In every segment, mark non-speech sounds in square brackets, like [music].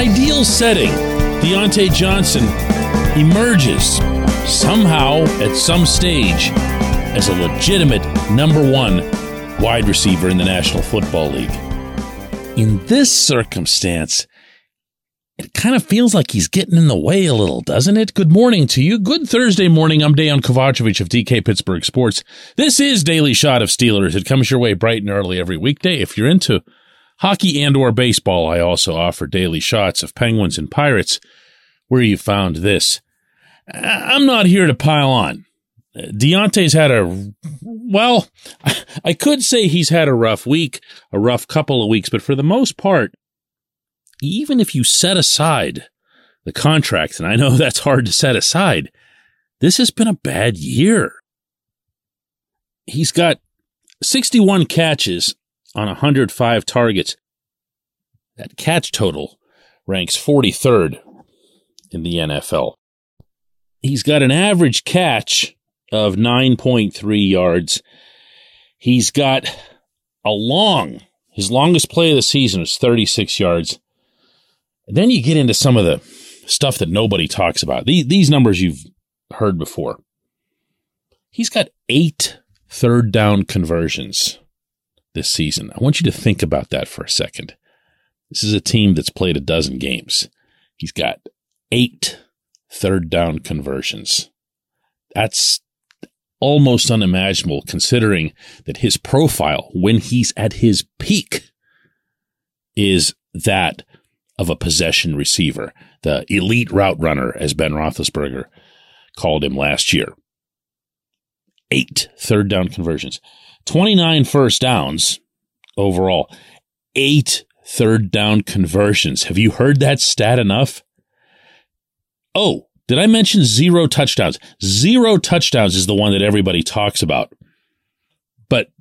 ideal setting, Diontae Johnson emerges somehow at some stage as a legitimate number one wide receiver in the National Football League. In this circumstance, it kind of feels like he's getting in the way a little, doesn't it? Good morning to you. Good Thursday morning. I'm Dejan Kovacevic of DK Pittsburgh Sports. This is Daily Shot of Steelers. It comes your way bright and early every weekday. If you're into hockey and or baseball, I also offer daily shots of Penguins and Pirates where you found this. I'm not here to pile on. Diontae's had a, well, [laughs] I could say he's had a rough week, a rough couple of weeks, but for the most part, even if you set aside the contracts, and I know [laughs] that's hard to set aside, this has been a bad year. He's got 61 catches on 105 targets. That catch total ranks 43rd in the NFL. He's got an average catch of 9.3 yards. He's got a long, his longest play of the season was 36 yards. Then you get into some of the stuff that nobody talks about. These, these numbers you've heard before. He's got eight third down conversions this season. I want you to think about that for a second. This is a team that's played a dozen games. He's got eight third down conversions. That's almost unimaginable considering that his profile when he's at his peak is that of a possession receiver, the elite route runner, as Ben Roethlisberger called him last year. Eight third down conversions, 29 first downs overall, eight third down conversions. Have you heard that stat enough? Oh, did I mention zero touchdowns? Zero touchdowns is the one that everybody talks about. But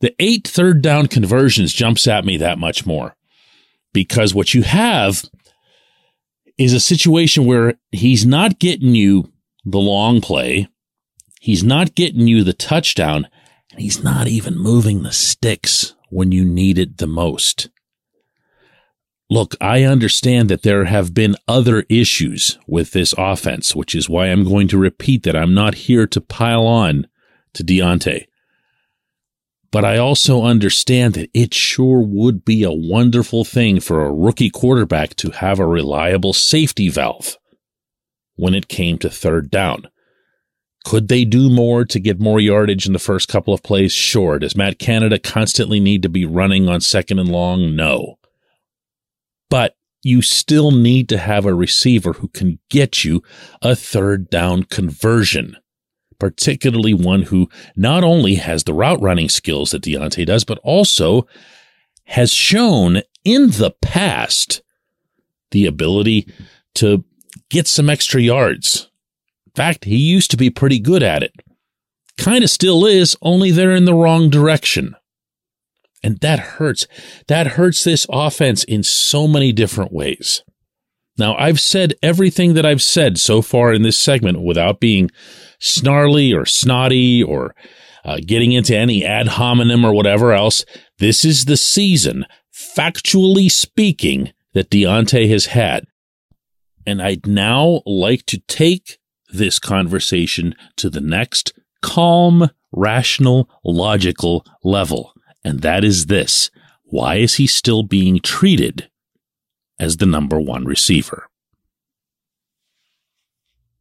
the eight third down conversions jumps at me that much more because what you have is a situation where he's not getting you the long play. He's not getting you the touchdown he's not even moving the sticks when you need it the most. Look, I understand that there have been other issues with this offense, which is why I'm going to repeat that I'm not here to pile on to Diontae. But I also understand that it sure would be a wonderful thing for a rookie quarterback to have a reliable safety valve when it came to third down. Could they do more to get more yardage in the first couple of plays? Sure. Does Matt Canada constantly need to be running on second and long? No. But you still need to have a receiver who can get you a third down conversion particularly one who not only has the route running skills that Diontae does, but also has shown in the past the ability to get some extra yards. Fact, he used to be pretty good at it. Kind of still is, only they're in the wrong direction. And that hurts. That hurts this offense in so many different ways. Now, I've said everything that I've said so far in this segment without being snarly or snotty or uh, getting into any ad hominem or whatever else. This is the season, factually speaking, that Diontae has had. And I'd now like to take this conversation to the next calm, rational, logical level. And that is this. Why is he still being treated as the number one receiver?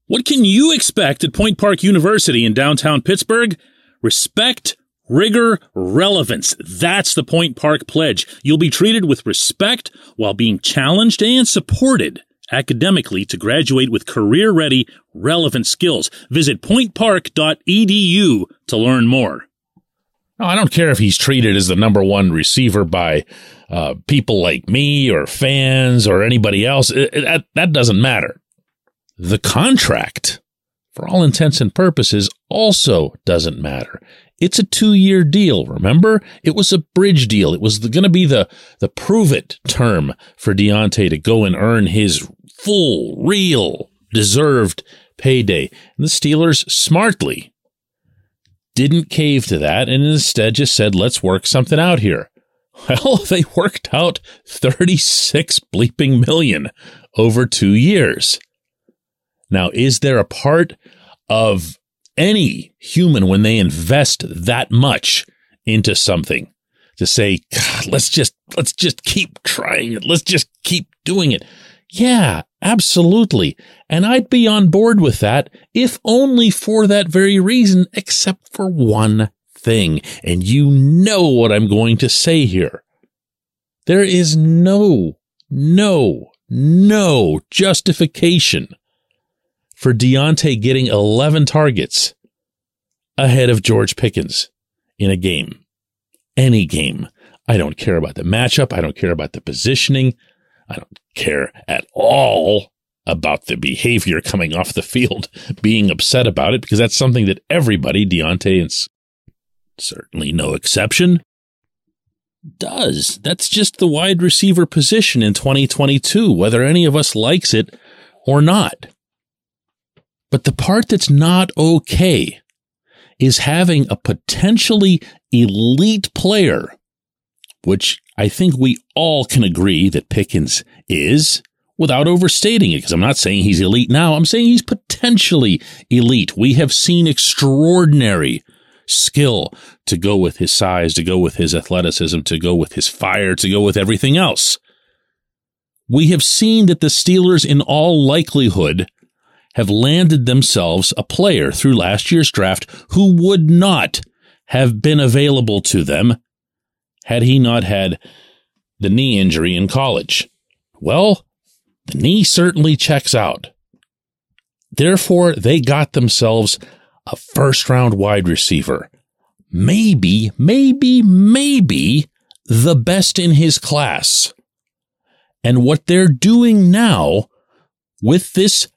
What can you expect at Point Park University in downtown Pittsburgh? Respect, rigor, relevance. That's the Point Park pledge. You'll be treated with respect while being challenged and supported academically to graduate with career ready, relevant skills. Visit pointpark.edu to learn more. I don't care if he's treated as the number one receiver by uh, people like me or fans or anybody else. It, it, that doesn't matter. The contract, for all intents and purposes, also doesn't matter. It's a two year deal. Remember? It was a bridge deal. It was going to be the, the prove it term for Diontae to go and earn his full, real, deserved payday. And the Steelers smartly didn't cave to that and instead just said, let's work something out here. [laughs] Well, they worked out 36 bleeping million over two years. Now, is there a part of any human when they invest that much into something to say, let's just, let's just keep trying it. Let's just keep doing it. Yeah, absolutely. And I'd be on board with that if only for that very reason, except for one thing. And you know what I'm going to say here. There is no, no, no justification for Diontae getting 11 targets ahead of George Pickens in a game. Any game. I don't care about the matchup. I don't care about the positioning. I don't care at all about the behavior coming off the field, [laughs] being upset about it, because that's something that everybody, Diontae is certainly no exception, does. That's just the wide receiver position in 2022, whether any of us likes it or not. But the part that's not okay is having a potentially elite player, which I think we all can agree that Pickens is without overstating it, because I'm not saying he's elite now. I'm saying he's potentially elite. We have seen extraordinary skill to go with his size, to go with his athleticism, to go with his fire, to go with everything else. We have seen that the Steelers, in all likelihood, have landed themselves a player through last year's draft who would not have been available to them had he not had the knee injury in college. Well, the knee certainly checks out. Therefore, they got themselves a first round wide receiver. Maybe, maybe, maybe the best in his class. And what they're doing now with this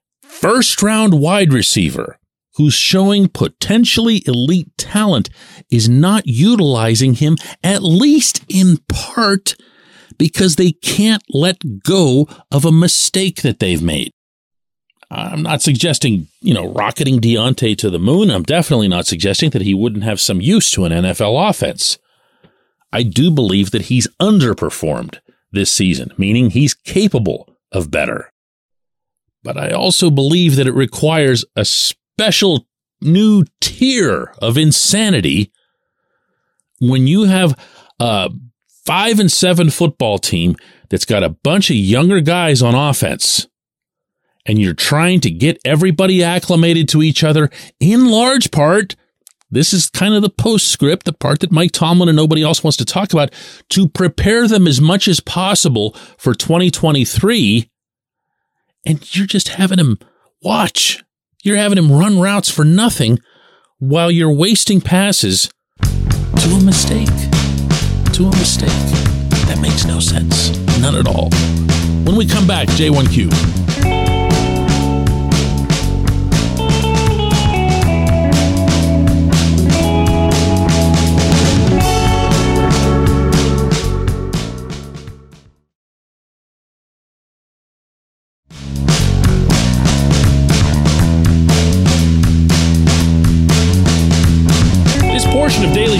first round wide receiver who's showing potentially elite talent is not utilizing him, at least in part, because they can't let go of a mistake that they've made. I'm not suggesting, you know, rocketing Diontae to the moon. I'm definitely not suggesting that he wouldn't have some use to an NFL offense. I do believe that he's underperformed this season, meaning he's capable of better. But I also believe that it requires a special new tier of insanity when you have a five and seven football team that's got a bunch of younger guys on offense and you're trying to get everybody acclimated to each other in large part. This is kind of the postscript, the part that Mike Tomlin and nobody else wants to talk about to prepare them as much as possible for 2023 and you're just having him watch. You're having him run routes for nothing while you're wasting passes to a mistake. To a mistake. That makes no sense. None at all. When we come back, J1Q.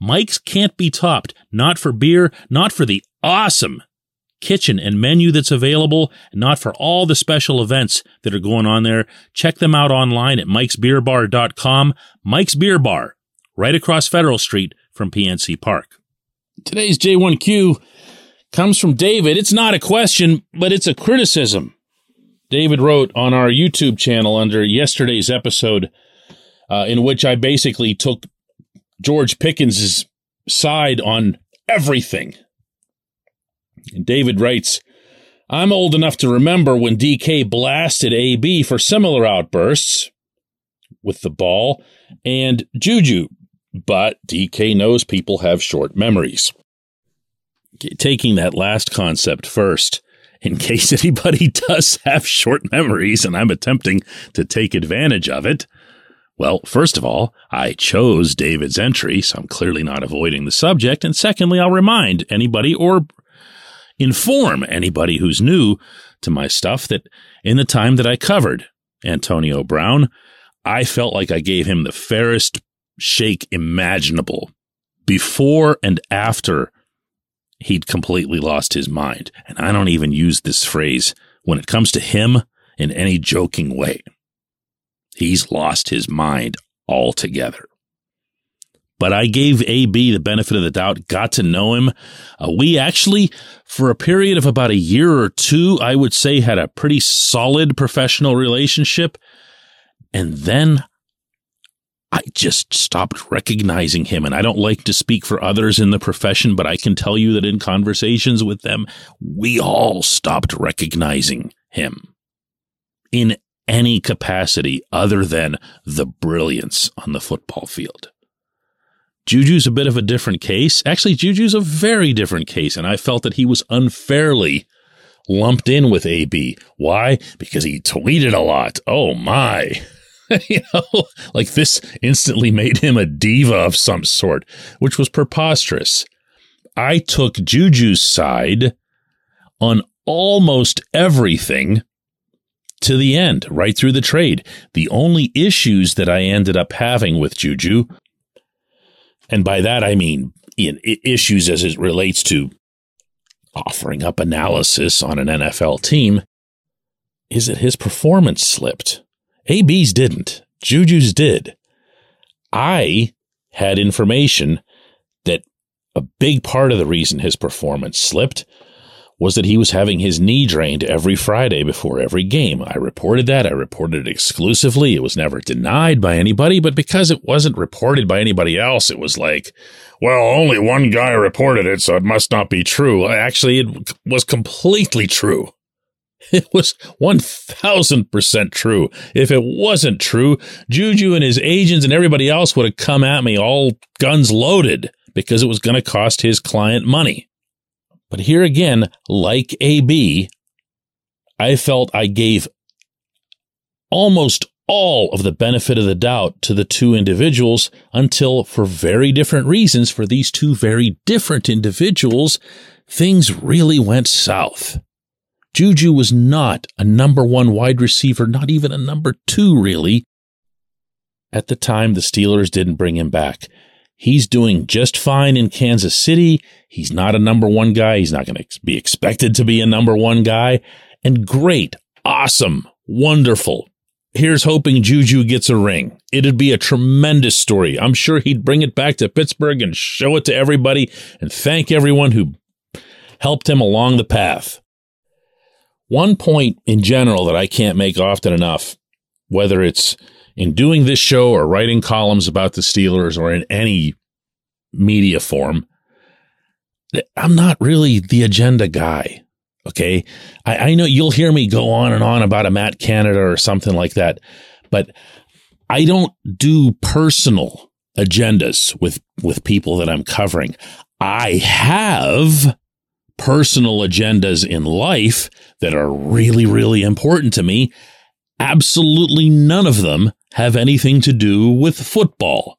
Mike's can't be topped, not for beer, not for the awesome kitchen and menu that's available, not for all the special events that are going on there. Check them out online at mikesbeerbar.com. Mike's Beer Bar, right across Federal Street from PNC Park. Today's J1Q comes from David. It's not a question, but it's a criticism. David wrote on our YouTube channel under yesterday's episode, uh, in which I basically took George Pickens' side on everything. And David writes, I'm old enough to remember when DK blasted AB for similar outbursts with the ball and Juju, but DK knows people have short memories. Taking that last concept first, in case [laughs] anybody does have short memories and I'm attempting to take advantage of it. Well, first of all, I chose David's entry, so I'm clearly not avoiding the subject. And secondly, I'll remind anybody or inform anybody who's new to my stuff that in the time that I covered Antonio Brown, I felt like I gave him the fairest shake imaginable before and after he'd completely lost his mind. And I don't even use this phrase when it comes to him in any joking way. He's lost his mind altogether. But I gave AB the benefit of the doubt, got to know him. Uh, we actually, for a period of about a year or two, I would say had a pretty solid professional relationship. And then I just stopped recognizing him. And I don't like to speak for others in the profession, but I can tell you that in conversations with them, we all stopped recognizing him in any capacity other than the brilliance on the football field. Juju's a bit of a different case. Actually, Juju's a very different case. And I felt that he was unfairly lumped in with AB. Why? Because he tweeted a lot. Oh my. [laughs] you know, like this instantly made him a diva of some sort, which was preposterous. I took Juju's side on almost everything to the end, right through the trade. The only issues that I ended up having with Juju, and by that I mean issues as it relates to offering up analysis on an NFL team, is that his performance slipped. AB's didn't. Juju's did. I had information that a big part of the reason his performance slipped was that he was having his knee drained every Friday before every game. I reported that. I reported it exclusively. It was never denied by anybody, but because it wasn't reported by anybody else, it was like, well, only one guy reported it, so it must not be true. Actually, it was completely true. [laughs] It was 1000% true. If it wasn't true, Juju and his agents and everybody else would have come at me all guns loaded because it was going to cost his client money. But here again, like AB, I felt I gave almost all of the benefit of the doubt to the two individuals until, for very different reasons, for these two very different individuals, things really went south. Juju was not a number one wide receiver, not even a number two, really. At the time, the Steelers didn't bring him back. He's doing just fine in Kansas City. He's not a number one guy. He's not going to be expected to be a number one guy. And great, awesome, wonderful. Here's hoping Juju gets a ring. It'd be a tremendous story. I'm sure he'd bring it back to Pittsburgh and show it to everybody and thank everyone who helped him along the path. One point in general that I can't make often enough, whether it's in doing this show or writing columns about the Steelers or in any media form, I'm not really the agenda guy. Okay. I, I, know you'll hear me go on and on about a Matt Canada or something like that, but I don't do personal agendas with, with people that I'm covering. I have personal agendas in life that are really, really important to me. Absolutely none of them have anything to do with football.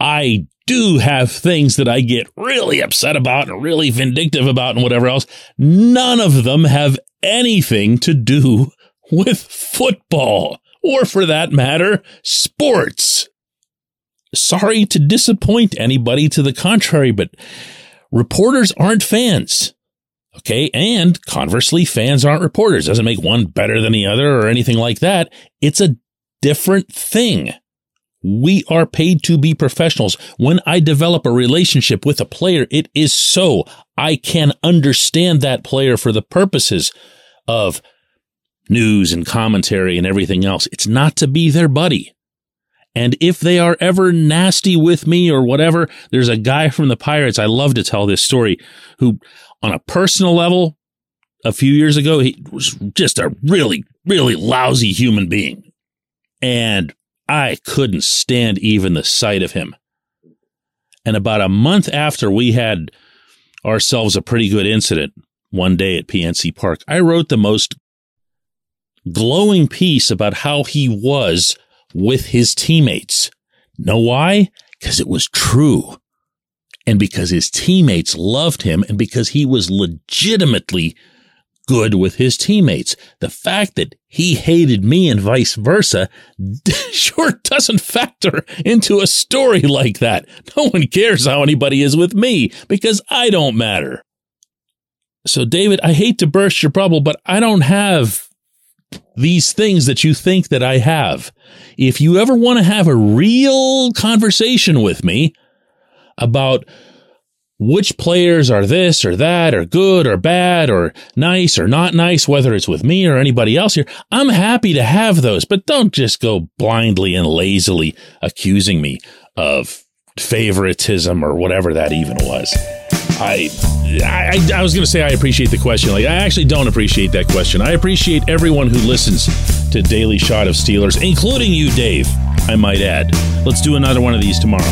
I do have things that I get really upset about and really vindictive about and whatever else. None of them have anything to do with football or for that matter, sports. Sorry to disappoint anybody to the contrary, but reporters aren't fans. Okay. And conversely, fans aren't reporters. Doesn't make one better than the other or anything like that. It's a different thing. We are paid to be professionals. When I develop a relationship with a player, it is so I can understand that player for the purposes of news and commentary and everything else. It's not to be their buddy. And if they are ever nasty with me or whatever, there's a guy from the Pirates. I love to tell this story who on a personal level, a few years ago, he was just a really, really lousy human being. And I couldn't stand even the sight of him. And about a month after we had ourselves a pretty good incident, one day at PNC Park, I wrote the most glowing piece about how he was with his teammates. Know why? Because it was true. And because his teammates loved him and because he was legitimately good with his teammates. The fact that he hated me and vice versa [laughs] sure doesn't factor into a story like that. No one cares how anybody is with me because I don't matter. So, David, I hate to burst your bubble, but I don't have these things that you think that I have. If you ever want to have a real conversation with me about which players are this or that or good or bad or nice or not nice, whether it's with me or anybody else here, I'm happy to have those, but don't just go blindly and lazily accusing me of favoritism or whatever that even was. I, I, I was going to say I appreciate the question. Like I actually don't appreciate that question. I appreciate everyone who listens to Daily Shot of Steelers, including you, Dave. I might add. Let's do another one of these tomorrow.